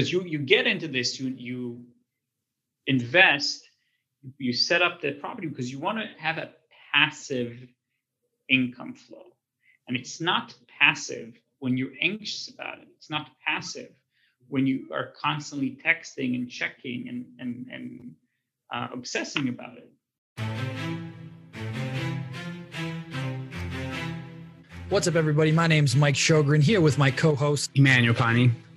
because you you get into this you you invest you set up the property because you want to have a passive income flow and it's not passive when you're anxious about it it's not passive when you are constantly texting and checking and and and uh, obsessing about it What's up, everybody? My name's Mike Shogren here with my co host, Emmanuel Pani.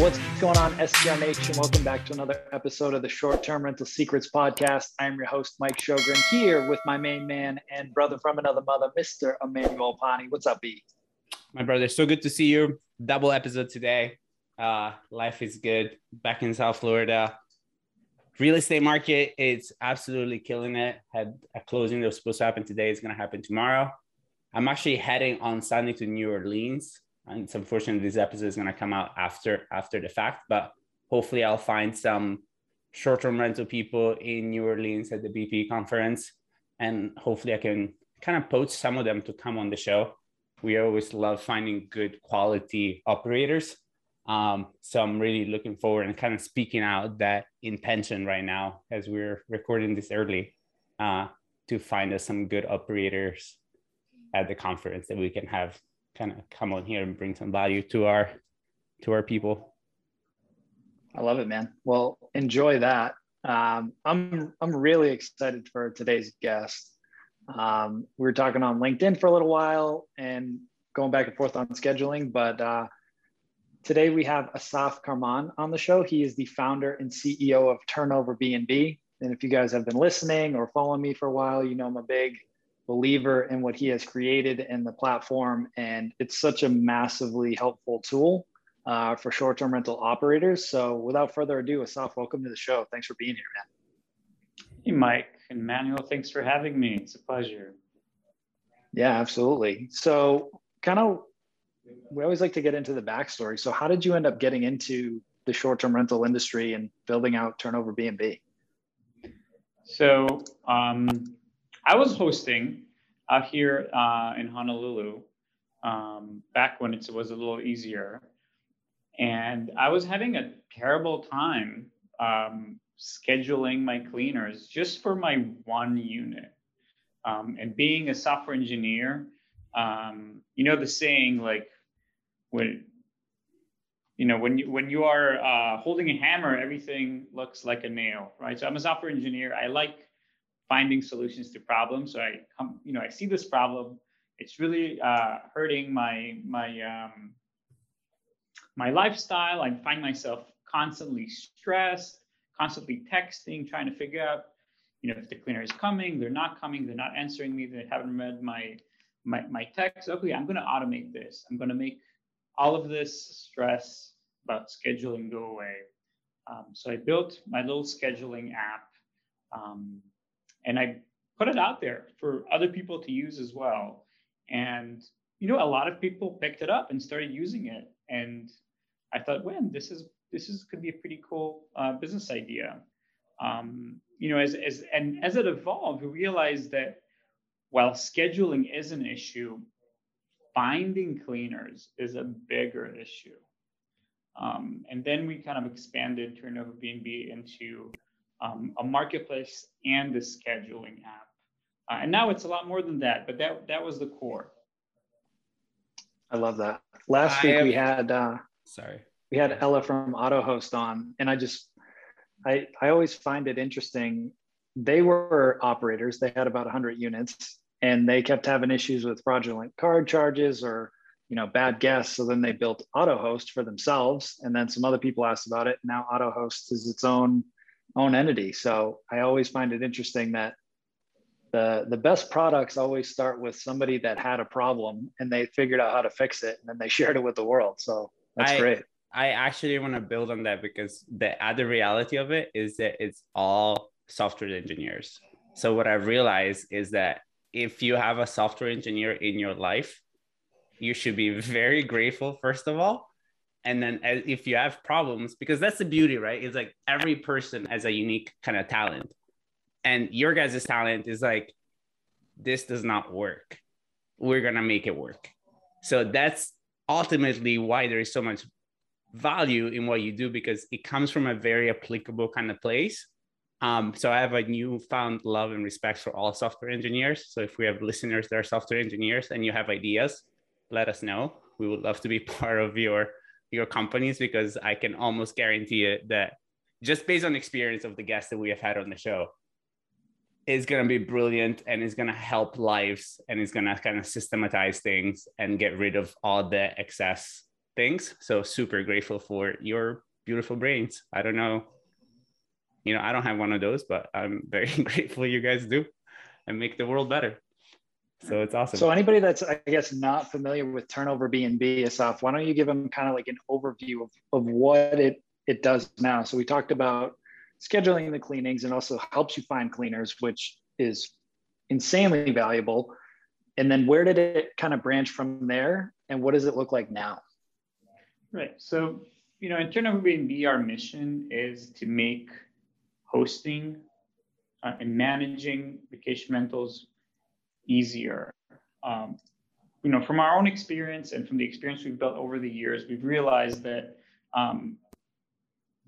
What's going on, STR Nation? Welcome back to another episode of the Short Term Rental Secrets Podcast. I'm your host, Mike Shogren, here with my main man and brother from another mother, Mr. Emmanuel Pani. What's up, B? My brother, so good to see you. Double episode today. Uh, life is good. Back in South Florida. Real estate market is absolutely killing it. Had a closing that was supposed to happen today. It's going to happen tomorrow. I'm actually heading on Sunday to New Orleans and it's unfortunate this episode is going to come out after after the fact but hopefully i'll find some short-term rental people in new orleans at the bp conference and hopefully i can kind of poach some of them to come on the show. We always love finding good quality operators um, so i'm really looking forward and kind of speaking out that intention right now as we're recording this early uh, to find us some good operators at the conference that we can have kind of come on here and bring some value to our to our people. I love it, man. Well, enjoy that. Um, I'm I'm really excited for today's guest. Um, we were talking on LinkedIn for a little while and going back and forth on scheduling, but uh, today we have Assaf Karmon on the show. He is the founder and CEO of Turnover B&B. And if you guys have been listening or following me for a while, you know I'm a big believer in what he has created in the platform. And it's such a massively helpful tool uh, for short term rental operators. So without further ado, Assaf, welcome to the show. Thanks for being here, man. Hey, Mike and Manuel, thanks for having me. It's a pleasure. Yeah, absolutely. So, kind of, we always like to get into the backstory. So, how did you end up getting into the short-term rental industry and building out Turnover B&B? So, um, I was hosting out here uh, in Honolulu um, back when it was a little easier. And I was having a terrible time um, scheduling my cleaners just for my one unit. Um, and being a software engineer, um, you know the saying like when you know when you when you are uh, holding a hammer, everything looks like a nail, right? So I'm a software engineer. I like finding solutions to problems. So I come, you know, I see this problem. It's really uh, hurting my my um, my lifestyle. I find myself constantly stressed, constantly texting, trying to figure out, you know, if the cleaner is coming, they're not coming, they're not answering me, they haven't read my my my text. Okay, I'm going to automate this. I'm going to make all of this stress about scheduling go away. Um, so I built my little scheduling app. Um, and I put it out there for other people to use as well. And you know, a lot of people picked it up and started using it. And I thought, when this is this is could be a pretty cool uh, business idea. Um, you know, as as and as it evolved, we realized that while scheduling is an issue, finding cleaners is a bigger issue. Um, and then we kind of expanded Turnover B&B into um, a marketplace and the scheduling app. Uh, and now it's a lot more than that, but that that was the core. I love that. Last I week have, we had uh, sorry we had Ella from AutoHost on, and I just I I always find it interesting. They were operators. They had about 100 units, and they kept having issues with fraudulent card charges or you know bad guests. So then they built AutoHost for themselves, and then some other people asked about it. Now AutoHost is its own own entity. So I always find it interesting that the the best products always start with somebody that had a problem and they figured out how to fix it and then they shared it with the world. So that's I, great. I actually want to build on that because the other reality of it is that it's all software engineers. So what I realized is that if you have a software engineer in your life, you should be very grateful first of all. And then if you have problems, because that's the beauty, right? It's like every person has a unique kind of talent. And your guys' talent is like, this does not work. We're gonna make it work. So that's ultimately why there is so much value in what you do because it comes from a very applicable kind of place. Um, so I have a newfound love and respect for all software engineers. So if we have listeners that are software engineers and you have ideas, let us know. We would love to be part of your your companies because I can almost guarantee it that just based on experience of the guests that we have had on the show, is going to be brilliant and is going to help lives and is going to kind of systematize things and get rid of all the excess things. So super grateful for your beautiful brains. I don't know, you know, I don't have one of those, but I'm very grateful you guys do and make the world better. So it's awesome. So anybody that's I guess not familiar with turnover B&B, Assaf, why don't you give them kind of like an overview of, of what it it does now? So we talked about scheduling the cleanings and also helps you find cleaners, which is insanely valuable. And then where did it kind of branch from there? And what does it look like now? Right. So, you know, in Turnover B&B, our mission is to make hosting uh, and managing vacation rentals easier. Um, you know, from our own experience and from the experience we've built over the years, we've realized that um,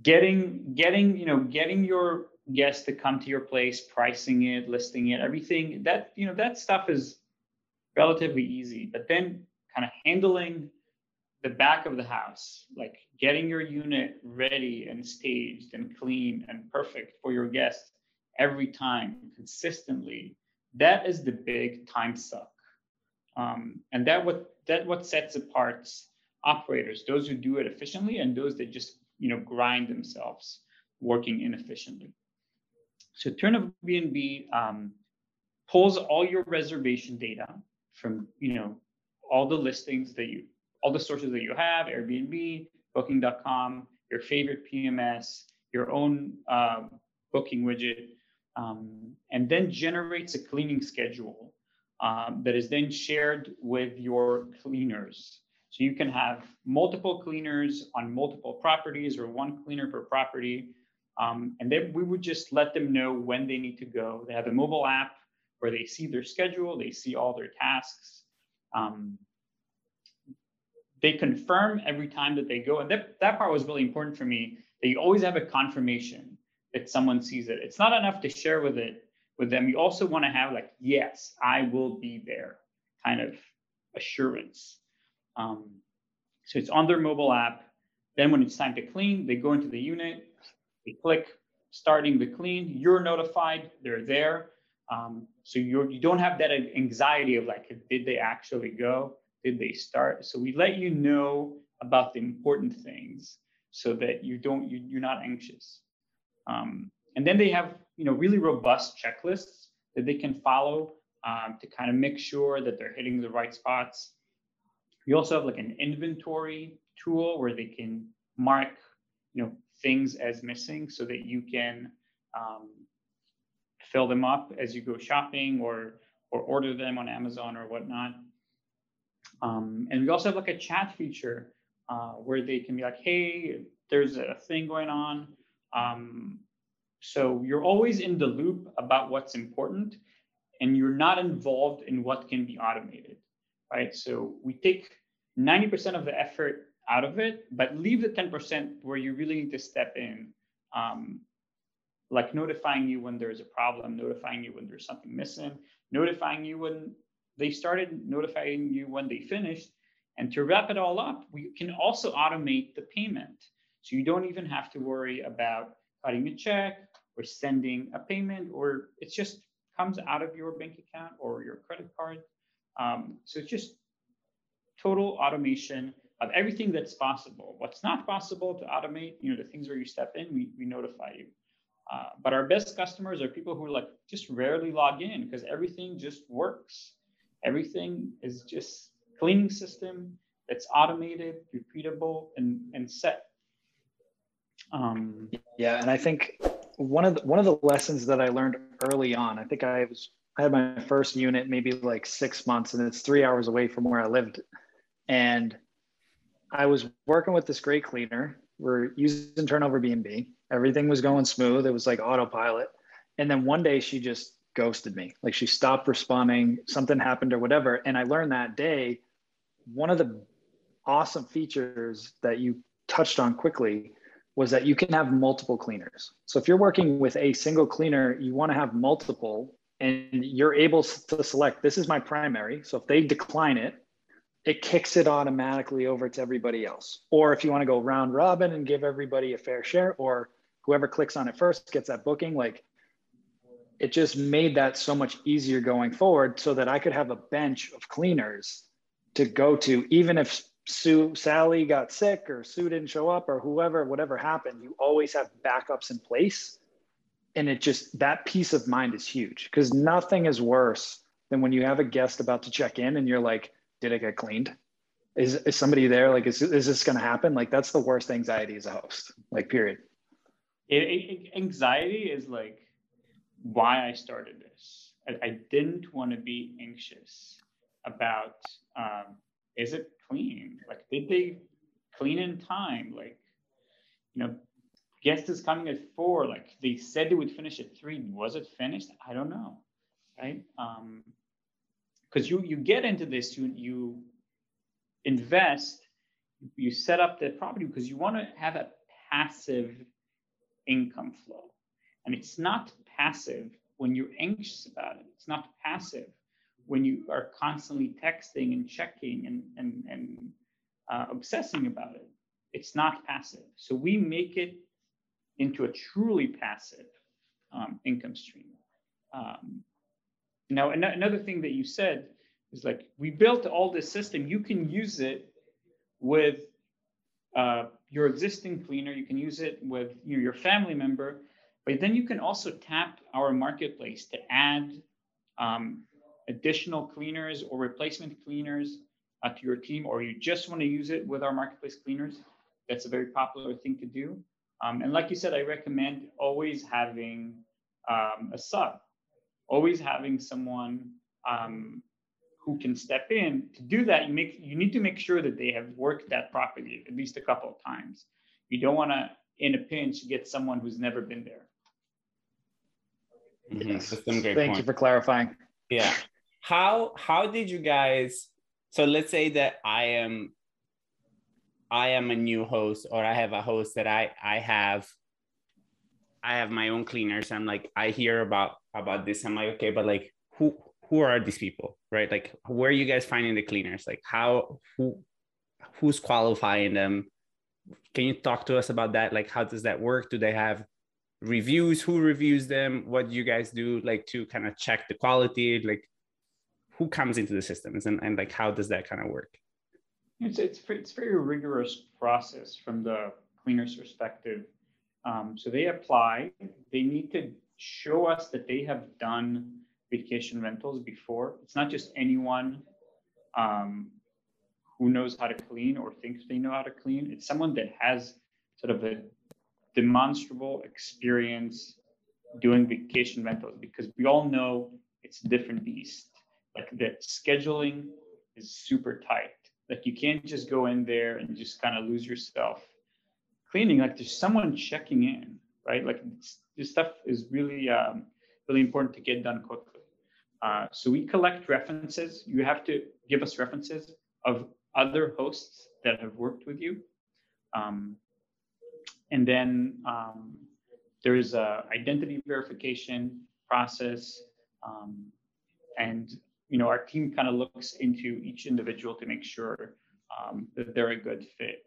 getting getting you know getting your guests to come to your place, pricing it, listing it, everything that you know that stuff is relatively easy. But then kind of handling the back of the house, like getting your unit ready and staged and clean and perfect for your guests every time consistently that is the big time suck. Um, and that what that what sets apart operators those who do it efficiently and those that just you know grind themselves working inefficiently. So turnover b&b um, pulls all your reservation data from you know all the listings that you all the sources that you have airbnb booking.com your favorite pms your own uh, booking widget um, and then generates a cleaning schedule um, that is then shared with your cleaners. So you can have multiple cleaners on multiple properties or one cleaner per property. Um, and then we would just let them know when they need to go. They have a mobile app where they see their schedule, they see all their tasks. Um, they confirm every time that they go. And that, that part was really important for me that you always have a confirmation that someone sees it. It's not enough to share with it with them. You also want to have like, yes, I will be there kind of assurance. Um, so it's on their mobile app. Then when it's time to clean, they go into the unit, they click starting the clean. You're notified, they're there. Um, so you're, you don't have that anxiety of like, did they actually go? Did they start? So we let you know about the important things so that you don't, you, you're not anxious. Um, and then they have you know really robust checklists that they can follow um, to kind of make sure that they're hitting the right spots. We also have like an inventory tool where they can mark you know things as missing so that you can um, fill them up as you go shopping or or order them on Amazon or whatnot. Um, and we also have like a chat feature uh, where they can be like, hey, there's a thing going on. Um, so you're always in the loop about what's important and you're not involved in what can be automated, right? So we take 90% of the effort out of it, but leave the 10% where you really need to step in, um, like notifying you when there's a problem, notifying you when there's something missing, notifying you when they started, notifying you when they finished. And to wrap it all up, we can also automate the payment. So you don't even have to worry about cutting a check or sending a payment, or it just comes out of your bank account or your credit card. Um, so it's just total automation of everything that's possible. What's not possible to automate, you know, the things where you step in, we, we notify you. Uh, but our best customers are people who like just rarely log in because everything just works. Everything is just cleaning system, that's automated, repeatable, and, and set. Um, yeah, and I think one of the, one of the lessons that I learned early on, I think I was I had my first unit maybe like six months, and it's three hours away from where I lived, and I was working with this great cleaner. We're using turnover B&B. Everything was going smooth. It was like autopilot. And then one day she just ghosted me. Like she stopped responding, something happened or whatever. And I learned that day one of the awesome features that you touched on quickly was that you can have multiple cleaners. So if you're working with a single cleaner, you want to have multiple and you're able to select this is my primary. So if they decline it, it kicks it automatically over to everybody else. Or if you want to go round robin and give everybody a fair share, or whoever clicks on it first gets that booking, like it just made that so much easier going forward so that I could have a bench of cleaners to go to, even if Sue, Sally got sick or Sue didn't show up or whoever, whatever happened, you always have backups in place. And it just, that peace of mind is huge because nothing is worse than when you have a guest about to check in and you're like, did it get cleaned? Is, is somebody there? Like, is, is this going to happen? Like, that's the worst anxiety as a host, like, period. It, it, anxiety is like why I started this. I, I didn't want to be anxious about um, is it clean? Like, did they clean in time? Like, you know, guest is coming at four. Like, they said they would finish at three. Was it finished? I don't know, right? Um, because you you get into this, you you invest, you set up the property because you want to have a passive income flow, and it's not passive when you're anxious about it. It's not passive when you are constantly texting and checking and and and uh, obsessing about it. It's not passive. So we make it into a truly passive um, income stream. Um, now, an- another thing that you said is like we built all this system. You can use it with uh, your existing cleaner. You can use it with you know, your family member, but then you can also tap our marketplace to add um, additional cleaners or replacement cleaners uh, to your team, or you just want to use it with our marketplace cleaners. That's a very popular thing to do. Um, and like you said, I recommend always having um, a sub always having someone um, who can step in to do that you make you need to make sure that they have worked that properly at least a couple of times you don't want to in a pinch get someone who's never been there mm-hmm. thank point. you for clarifying yeah how how did you guys so let's say that i am i am a new host or i have a host that i i have I have my own cleaners. I'm like, I hear about about this. I'm like, okay, but like, who who are these people, right? Like, where are you guys finding the cleaners? Like, how who who's qualifying them? Can you talk to us about that? Like, how does that work? Do they have reviews? Who reviews them? What do you guys do, like, to kind of check the quality? Like, who comes into the systems, and and like, how does that kind of work? It's it's it's very rigorous process from the cleaner's perspective um, so they apply, they need to show us that they have done vacation rentals before. It's not just anyone um, who knows how to clean or thinks they know how to clean. It's someone that has sort of a demonstrable experience doing vacation rentals because we all know it's a different beast. Like the scheduling is super tight. Like you can't just go in there and just kind of lose yourself cleaning, like there's someone checking in, right? Like this stuff is really, um, really important to get done quickly. Uh, so we collect references. You have to give us references of other hosts that have worked with you. Um, and then um, there's a identity verification process. Um, and you know, our team kind of looks into each individual to make sure um, that they're a good fit.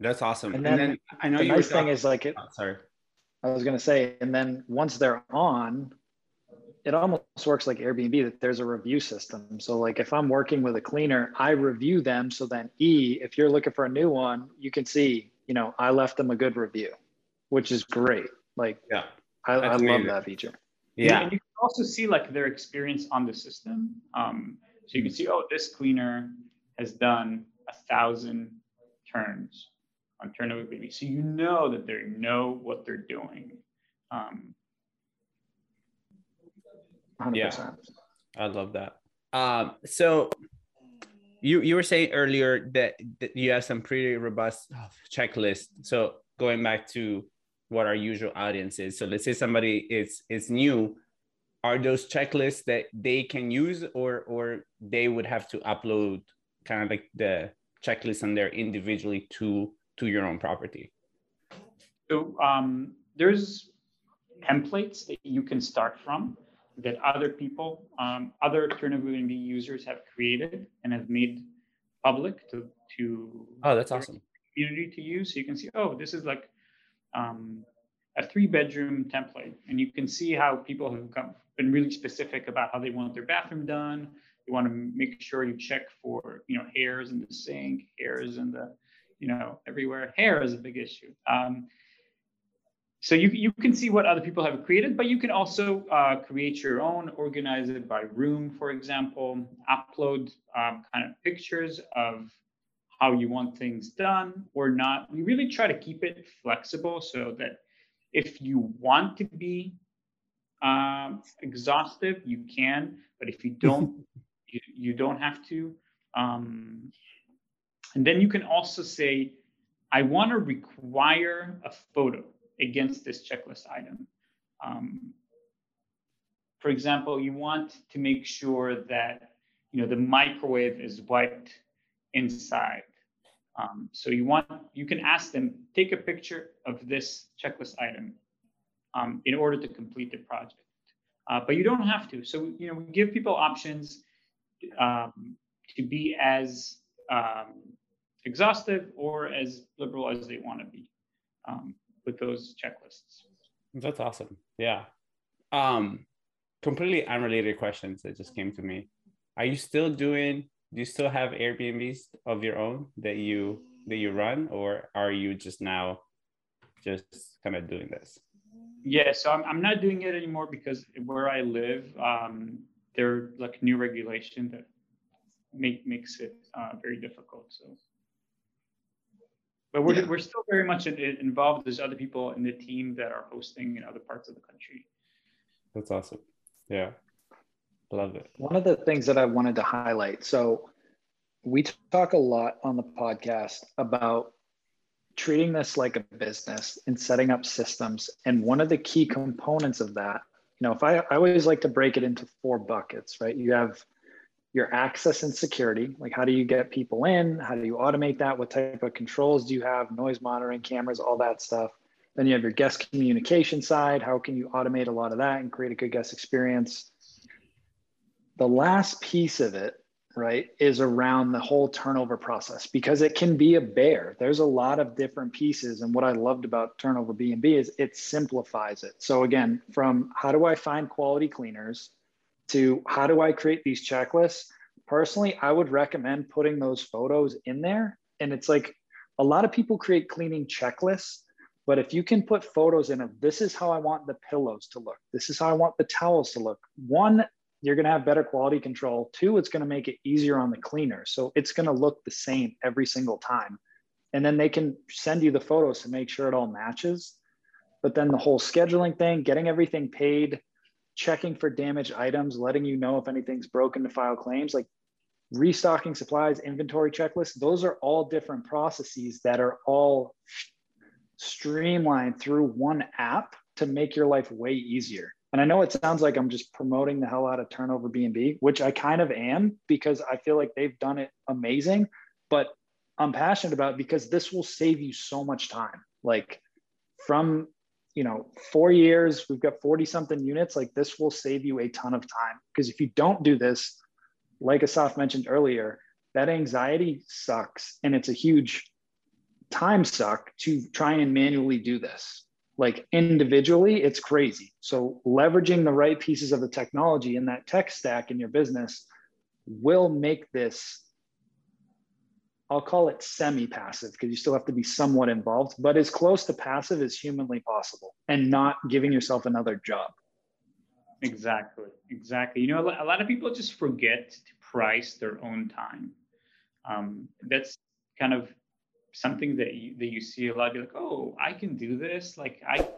That's awesome. And then, and then I know the nice thing is like it. Oh, sorry. I was gonna say, and then once they're on, it almost works like Airbnb that there's a review system. So like if I'm working with a cleaner, I review them. So then E, if you're looking for a new one, you can see, you know, I left them a good review, which is great. Like yeah, I, I love that feature. Yeah. And you can also see like their experience on the system. Um, So you can see, oh, this cleaner has done a thousand turns on TurnoverBnB. So you know that they know what they're doing. Um, 100%. Yeah, I love that. Um, so you you were saying earlier that, that you have some pretty robust checklist. So going back to what our usual audience is. So let's say somebody is is new. Are those checklists that they can use, or or they would have to upload kind of like the checklist on there individually to to your own property? So um, there's templates that you can start from that other people, um, other BNB users have created and have made public to to oh that's awesome community to use. So you can see, oh, this is like um, a three bedroom template, and you can see how people have come, been really specific about how they want their bathroom done. You want to make sure you check for you know hairs in the sink, hairs in the you know everywhere. Hair is a big issue. Um, so you, you can see what other people have created, but you can also uh, create your own, organize it by room, for example, upload um, kind of pictures of how you want things done or not. We really try to keep it flexible so that if you want to be um, exhaustive, you can, but if you don't, you, you don't have to. Um, and then you can also say, I want to require a photo against this checklist item. Um, for example, you want to make sure that you know the microwave is wiped inside. Um, so you want you can ask them take a picture of this checklist item um, in order to complete the project, uh, but you don't have to. So you know we give people options um, to be as um, exhaustive or as liberal as they want to be. Um, with those checklists. That's awesome. Yeah. Um, completely unrelated questions that just came to me. Are you still doing? Do you still have Airbnbs of your own that you that you run, or are you just now just kind of doing this? Yeah, so I'm, I'm not doing it anymore because where I live, um, there are like new regulation that make makes it uh, very difficult. So but we're, yeah. we're still very much involved. There's other people in the team that are hosting in other parts of the country. That's awesome. Yeah. Love it. One of the things that I wanted to highlight. So we talk a lot on the podcast about treating this like a business and setting up systems. And one of the key components of that, you know, if I, I always like to break it into four buckets, right? You have your access and security like how do you get people in how do you automate that what type of controls do you have noise monitoring cameras all that stuff then you have your guest communication side how can you automate a lot of that and create a good guest experience the last piece of it right is around the whole turnover process because it can be a bear there's a lot of different pieces and what i loved about turnover b&b is it simplifies it so again from how do i find quality cleaners to how do I create these checklists? Personally, I would recommend putting those photos in there. And it's like a lot of people create cleaning checklists, but if you can put photos in of this is how I want the pillows to look, this is how I want the towels to look. One, you're going to have better quality control. Two, it's going to make it easier on the cleaner. So it's going to look the same every single time. And then they can send you the photos to make sure it all matches. But then the whole scheduling thing, getting everything paid, checking for damaged items, letting you know if anything's broken to file claims, like restocking supplies, inventory checklists, those are all different processes that are all streamlined through one app to make your life way easier. And I know it sounds like I'm just promoting the hell out of Turnover BNB, which I kind of am because I feel like they've done it amazing, but I'm passionate about because this will save you so much time. Like from you know, four years, we've got 40 something units, like this will save you a ton of time. Because if you don't do this, like Assaf mentioned earlier, that anxiety sucks. And it's a huge time suck to try and manually do this. Like individually, it's crazy. So leveraging the right pieces of the technology in that tech stack in your business will make this I'll call it semi-passive because you still have to be somewhat involved, but as close to passive as humanly possible and not giving yourself another job. Exactly. Exactly. You know, a lot of people just forget to price their own time. Um, that's kind of something that you, that you see a lot. Be like, oh, I can do this. Like I,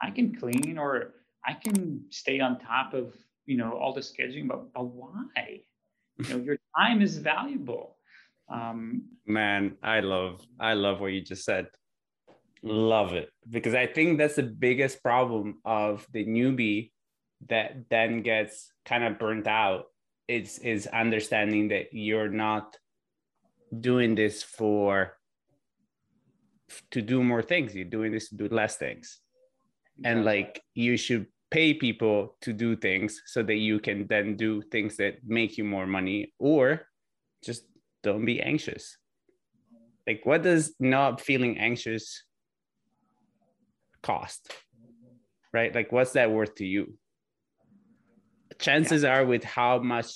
I can clean or I can stay on top of you know all the scheduling. But but why? You know, your time is valuable. Um, Man, I love I love what you just said. Love it because I think that's the biggest problem of the newbie that then gets kind of burnt out. Is is understanding that you're not doing this for to do more things. You're doing this to do less things, and like you should pay people to do things so that you can then do things that make you more money or just don't be anxious. Like what does not feeling anxious cost? Right? Like what's that worth to you? Chances yeah. are with how much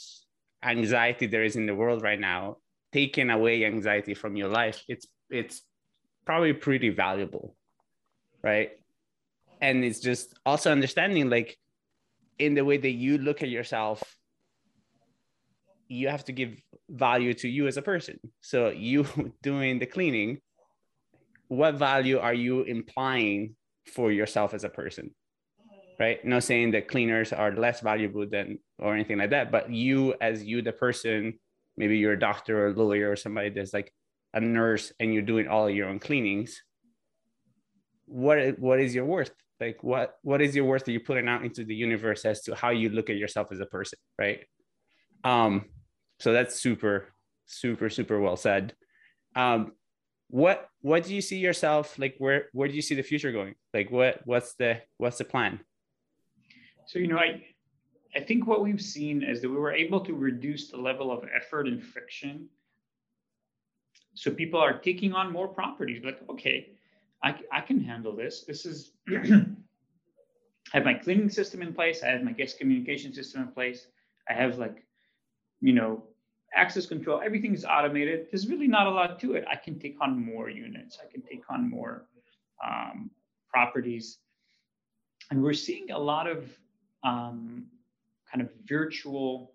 anxiety there is in the world right now taking away anxiety from your life it's it's probably pretty valuable right? And it's just also understanding like in the way that you look at yourself you have to give value to you as a person. So you doing the cleaning what value are you implying for yourself as a person right? Not saying that cleaners are less valuable than or anything like that but you as you the person maybe you're a doctor or a lawyer or somebody that's like a nurse and you're doing all your own cleanings what what is your worth? Like what what is your worth that you're putting out into the universe as to how you look at yourself as a person right? Um so that's super super super well said. Um what what do you see yourself like where where do you see the future going? Like what what's the what's the plan? So you know i i think what we've seen is that we were able to reduce the level of effort and friction so people are taking on more properties like okay I, I can handle this. This is, I have my cleaning system in place. I have my guest communication system in place. I have like, you know, access control. everything is automated. There's really not a lot to it. I can take on more units. I can take on more um, properties. And we're seeing a lot of um, kind of virtual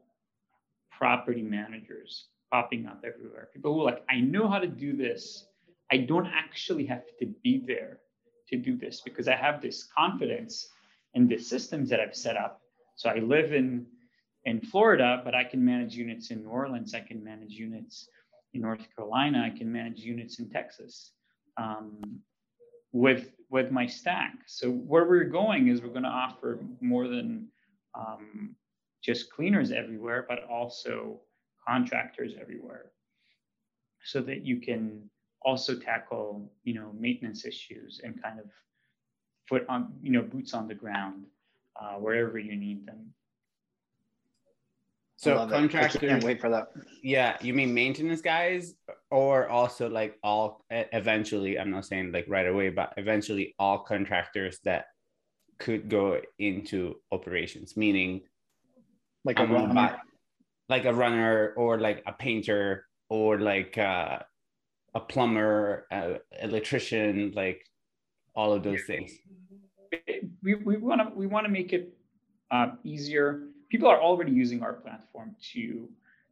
property managers popping up everywhere. People who like, I know how to do this I don't actually have to be there to do this because I have this confidence in the systems that I've set up. So I live in in Florida, but I can manage units in New Orleans. I can manage units in North Carolina. I can manage units in Texas um, with with my stack. So where we're going is we're going to offer more than um, just cleaners everywhere, but also contractors everywhere, so that you can also tackle you know maintenance issues and kind of foot on you know boots on the ground uh, wherever you need them. So contractors can't wait for that. Yeah, you mean maintenance guys, or also like all eventually? I'm not saying like right away, but eventually all contractors that could go into operations, meaning like a runner, like a runner, or like a painter, or like uh, a plumber, uh, electrician, like all of those things. We want to we want to make it uh, easier. People are already using our platform to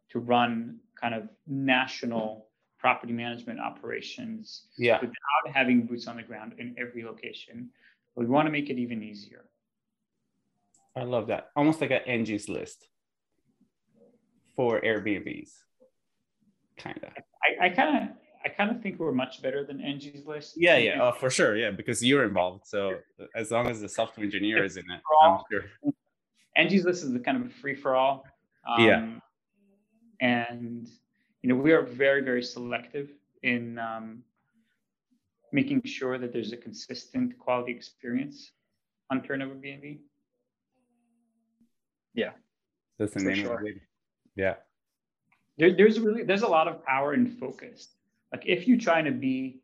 to run kind of national property management operations yeah. without having boots on the ground in every location. But we want to make it even easier. I love that. Almost like an Angie's list for Airbnbs. Kind of. I, I kind of I kind of think we're much better than Angie's List. Yeah, yeah, oh, for sure. Yeah, because you're involved. So as long as the software engineer is in it, I'm sure. Angie's List is the kind of a free for all. Um, yeah. And you know we are very very selective in um, making sure that there's a consistent quality experience on Turnover BNB. Yeah, that's the name sure. of it. Yeah. There, there's really there's a lot of power and focus like if you're trying to be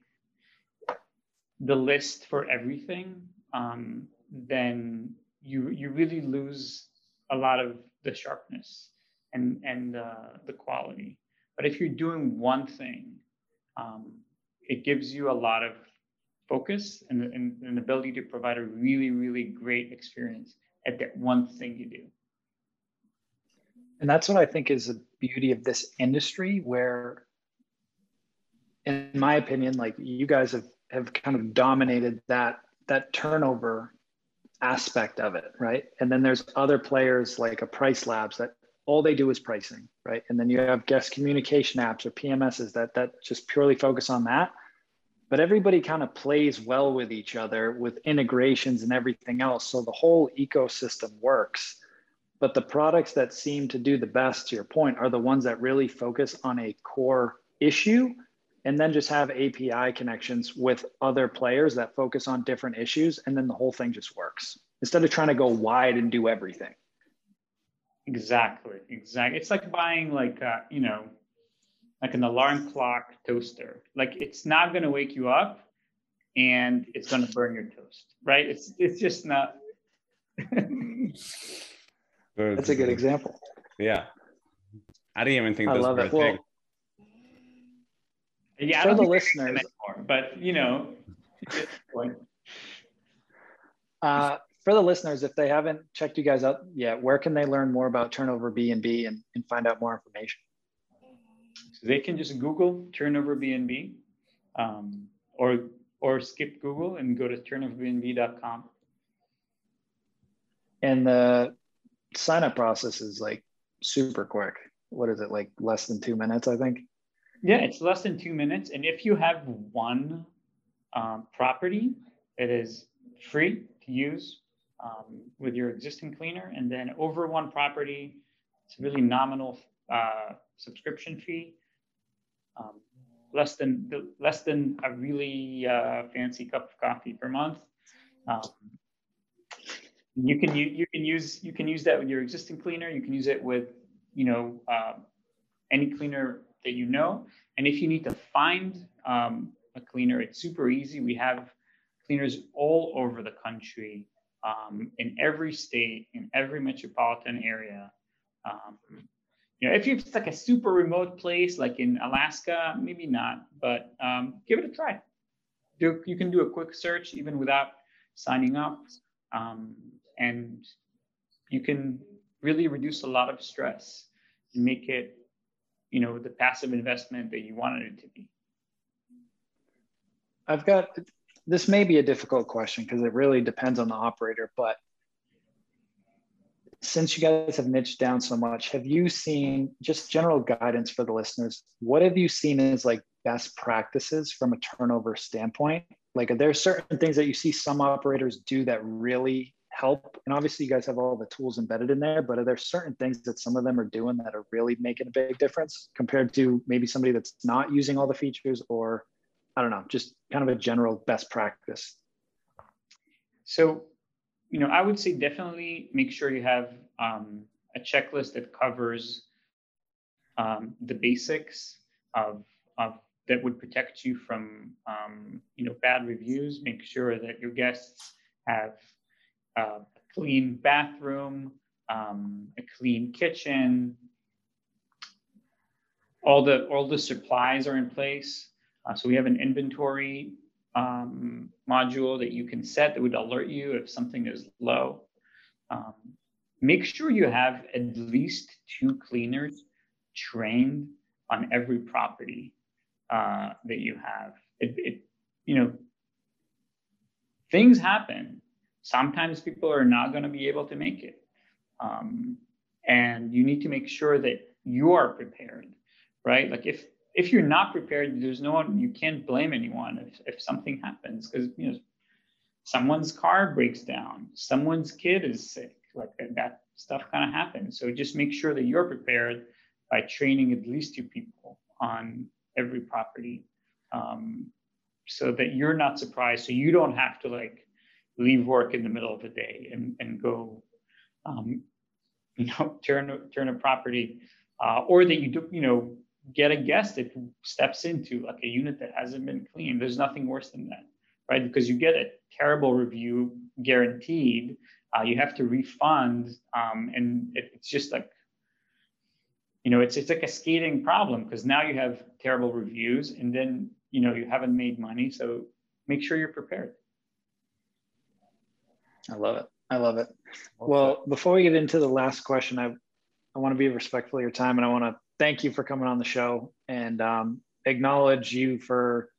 the list for everything, um, then you you really lose a lot of the sharpness and and uh, the quality. But if you're doing one thing, um, it gives you a lot of focus and, and an ability to provide a really really great experience at that one thing you do. And that's what I think is the beauty of this industry where in my opinion like you guys have have kind of dominated that that turnover aspect of it right? And then there's other players like a PriceLabs that all they do is pricing right? And then you have guest communication apps or pms's that that just purely focus on that. But everybody kind of plays well with each other with integrations and everything else. So the whole ecosystem works but the products that seem to do the best to your point are the ones that really focus on a core issue and then just have API connections with other players that focus on different issues. And then the whole thing just works instead of trying to go wide and do everything. Exactly. Exactly. It's like buying like, uh, you know, like an alarm clock toaster. Like it's not going to wake you up and it's going to burn your toast, right? It's, it's just not. That's a good example. Yeah. I didn't even think I love it. Well, yeah, for the listeners, anymore, but you know. uh, for the listeners, if they haven't checked you guys out yet, where can they learn more about Turnover B and B and find out more information? So they can just Google Turnover BNB, um, or or skip Google and go to turnoverbnb.com. And the sign up process is like super quick. What is it like? Less than two minutes, I think. Yeah, it's less than two minutes. And if you have one um, property, it is free to use um, with your existing cleaner. And then over one property, it's a really nominal uh, subscription fee, um, less than less than a really uh, fancy cup of coffee per month. Um, you can you, you can use you can use that with your existing cleaner. You can use it with you know uh, any cleaner that you know. And if you need to find um, a cleaner, it's super easy. We have cleaners all over the country, um, in every state, in every metropolitan area. Um, you know, if it's like a super remote place, like in Alaska, maybe not, but um, give it a try. Do, you can do a quick search even without signing up, um, and you can really reduce a lot of stress and make it you know the passive investment that you wanted it to be. I've got this may be a difficult question because it really depends on the operator but since you guys have niched down so much have you seen just general guidance for the listeners what have you seen as like best practices from a turnover standpoint like are there certain things that you see some operators do that really help? And obviously, you guys have all the tools embedded in there, but are there certain things that some of them are doing that are really making a big difference compared to maybe somebody that's not using all the features or I don't know, just kind of a general best practice? So, you know, I would say definitely make sure you have um, a checklist that covers um, the basics of, of that would protect you from um, you know bad reviews. Make sure that your guests have uh, a clean bathroom, um, a clean kitchen. All the all the supplies are in place. Uh, so we have an inventory um, module that you can set that would alert you if something is low. Um, make sure you have at least two cleaners trained on every property uh, that you have. It, it, you know, things happen sometimes people are not going to be able to make it. Um, and you need to make sure that you are prepared, right? Like if if you're not prepared, there's no one you can't blame anyone if, if something happens because you know someone's car breaks down, someone's kid is sick, like that stuff kind of happens. So just make sure that you're prepared by training at least two people on every property, um, so that you're not surprised, so you don't have to like leave work in the middle of the day and, and go, um, you know, turn, turn a property, uh, or that you do, you know, get a guest that steps into like a unit that hasn't been cleaned. There's nothing worse than that, right? Because you get a terrible review guaranteed. Uh, you have to refund, um, and it, it's just like, you know, it's it's like a skating problem because now you have terrible reviews, and then you know you haven't made money. So make sure you're prepared. I love it. I love it. Well, before we get into the last question, I, I want to be respectful of your time and I want to thank you for coming on the show and um, acknowledge you for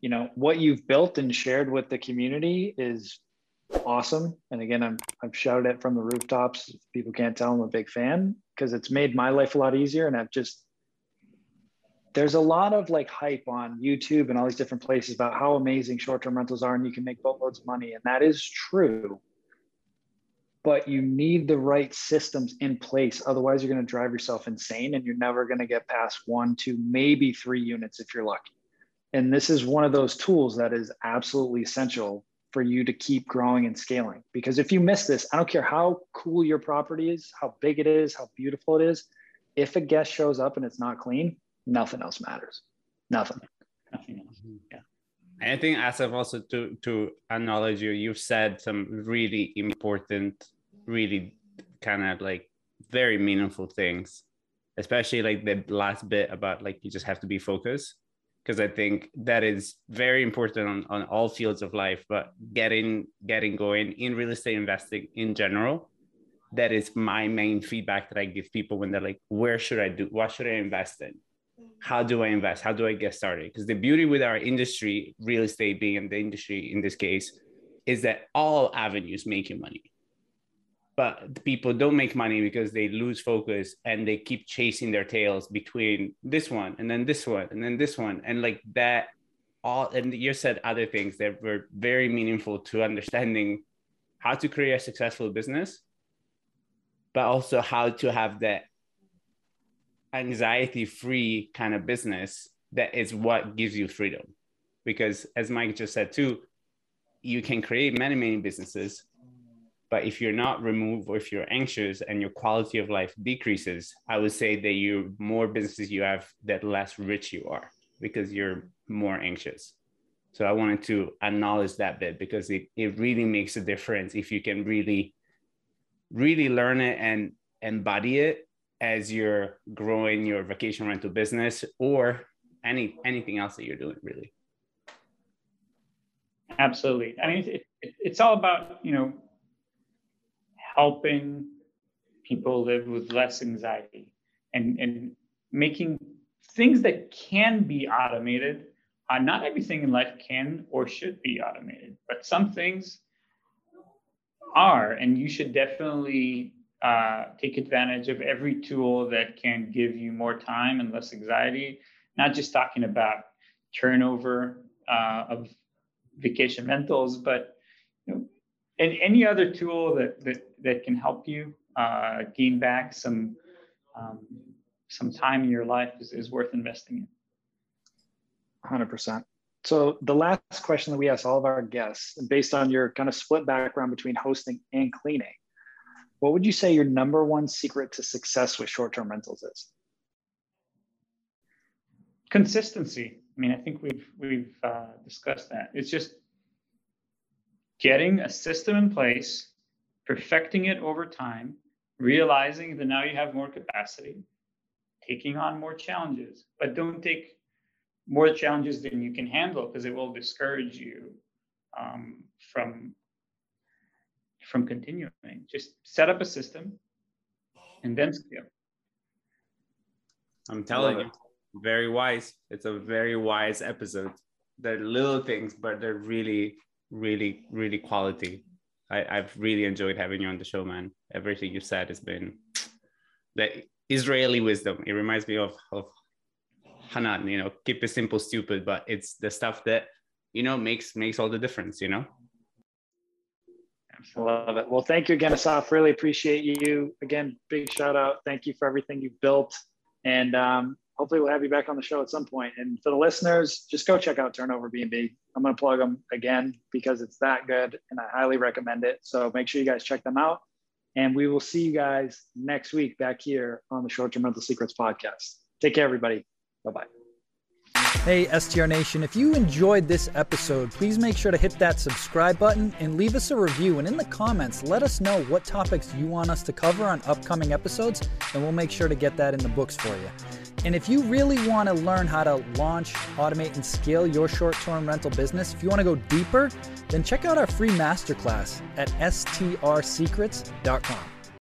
you know what you've built and shared with the community is awesome. And again, I'm I've shouted it from the rooftops. People can't tell I'm a big fan because it's made my life a lot easier. And I've just there's a lot of like hype on YouTube and all these different places about how amazing short-term rentals are and you can make boatloads of money. And that is true. But you need the right systems in place. Otherwise, you're going to drive yourself insane and you're never going to get past one, two, maybe three units if you're lucky. And this is one of those tools that is absolutely essential for you to keep growing and scaling. Because if you miss this, I don't care how cool your property is, how big it is, how beautiful it is. If a guest shows up and it's not clean, nothing else matters. Nothing. Nothing else. Mm-hmm. Yeah. I think Assaf also to to acknowledge you, you've said some really important, really kind of like very meaningful things, especially like the last bit about like you just have to be focused because I think that is very important on, on all fields of life, but getting getting going in real estate investing in general, that is my main feedback that I give people when they're like, where should I do what should I invest in? How do I invest? How do I get started? Because the beauty with our industry, real estate being in the industry in this case, is that all avenues make you money but people don't make money because they lose focus and they keep chasing their tails between this one and then this one and then this one. And like that all and you said other things that were very meaningful to understanding how to create a successful business but also how to have that anxiety free kind of business that is what gives you freedom. Because as mike just said too you can create many many businesses but if you're not removed or if you're anxious and your quality of life decreases, I would say that you more businesses you have, that less rich you are because you're more anxious. So I wanted to acknowledge that bit because it, it really makes a difference if you can really, really learn it and embody it as you're growing your vacation rental business or any anything else that you're doing really. Absolutely. I mean, it, it, it's all about, you know, helping people live with less anxiety and, and making things that can be automated. Uh, not everything in life can or should be automated, but some things are, and you should definitely uh, take advantage of every tool that can give you more time and less anxiety. Not just talking about turnover uh, of vacation rentals, but you know, and any other tool that that, that can help you uh, gain back some um, some time in your life is, is worth investing in. 100% so the last question that we ask all of our guests based on your kind of split background between hosting and cleaning what would you say your number one secret to success with short-term rentals is? Consistency. I mean i think we've we've uh, discussed that. It's just getting a system in place, perfecting it over time, realizing that now you have more capacity, taking on more challenges, but don't take more challenges than you can handle because it will discourage you um, from from continuing. Just set up a system and then scale. I'm telling you, very wise. It's a very wise episode. They're little things, but they're really really, really quality. I, I've really enjoyed having you on the show, man. Everything you said has been the Israeli wisdom. It reminds me of, of Hanan, you know, keep it simple, stupid, but it's the stuff that, you know, makes makes all the difference, you know? Love it. Well, thank you again, Assaf. Really appreciate you. Again, big shout out. Thank you for everything you've built. And um, hopefully we'll have you back on the show at some point. And for the listeners, just go check out TurnoverBnB. I'm going to plug them again because it's that good and I highly recommend it. So make sure you guys check them out. And we will see you guys next week back here on the Short Term Rental Secrets podcast. Take care, everybody. Bye bye. Hey, STR Nation, if you enjoyed this episode, please make sure to hit that subscribe button and leave us a review. And in the comments, let us know what topics you want us to cover on upcoming episodes, and we'll make sure to get that in the books for you. And if you really want to learn how to launch, automate, and scale your short term rental business, if you want to go deeper, then check out our free masterclass at strsecrets.com.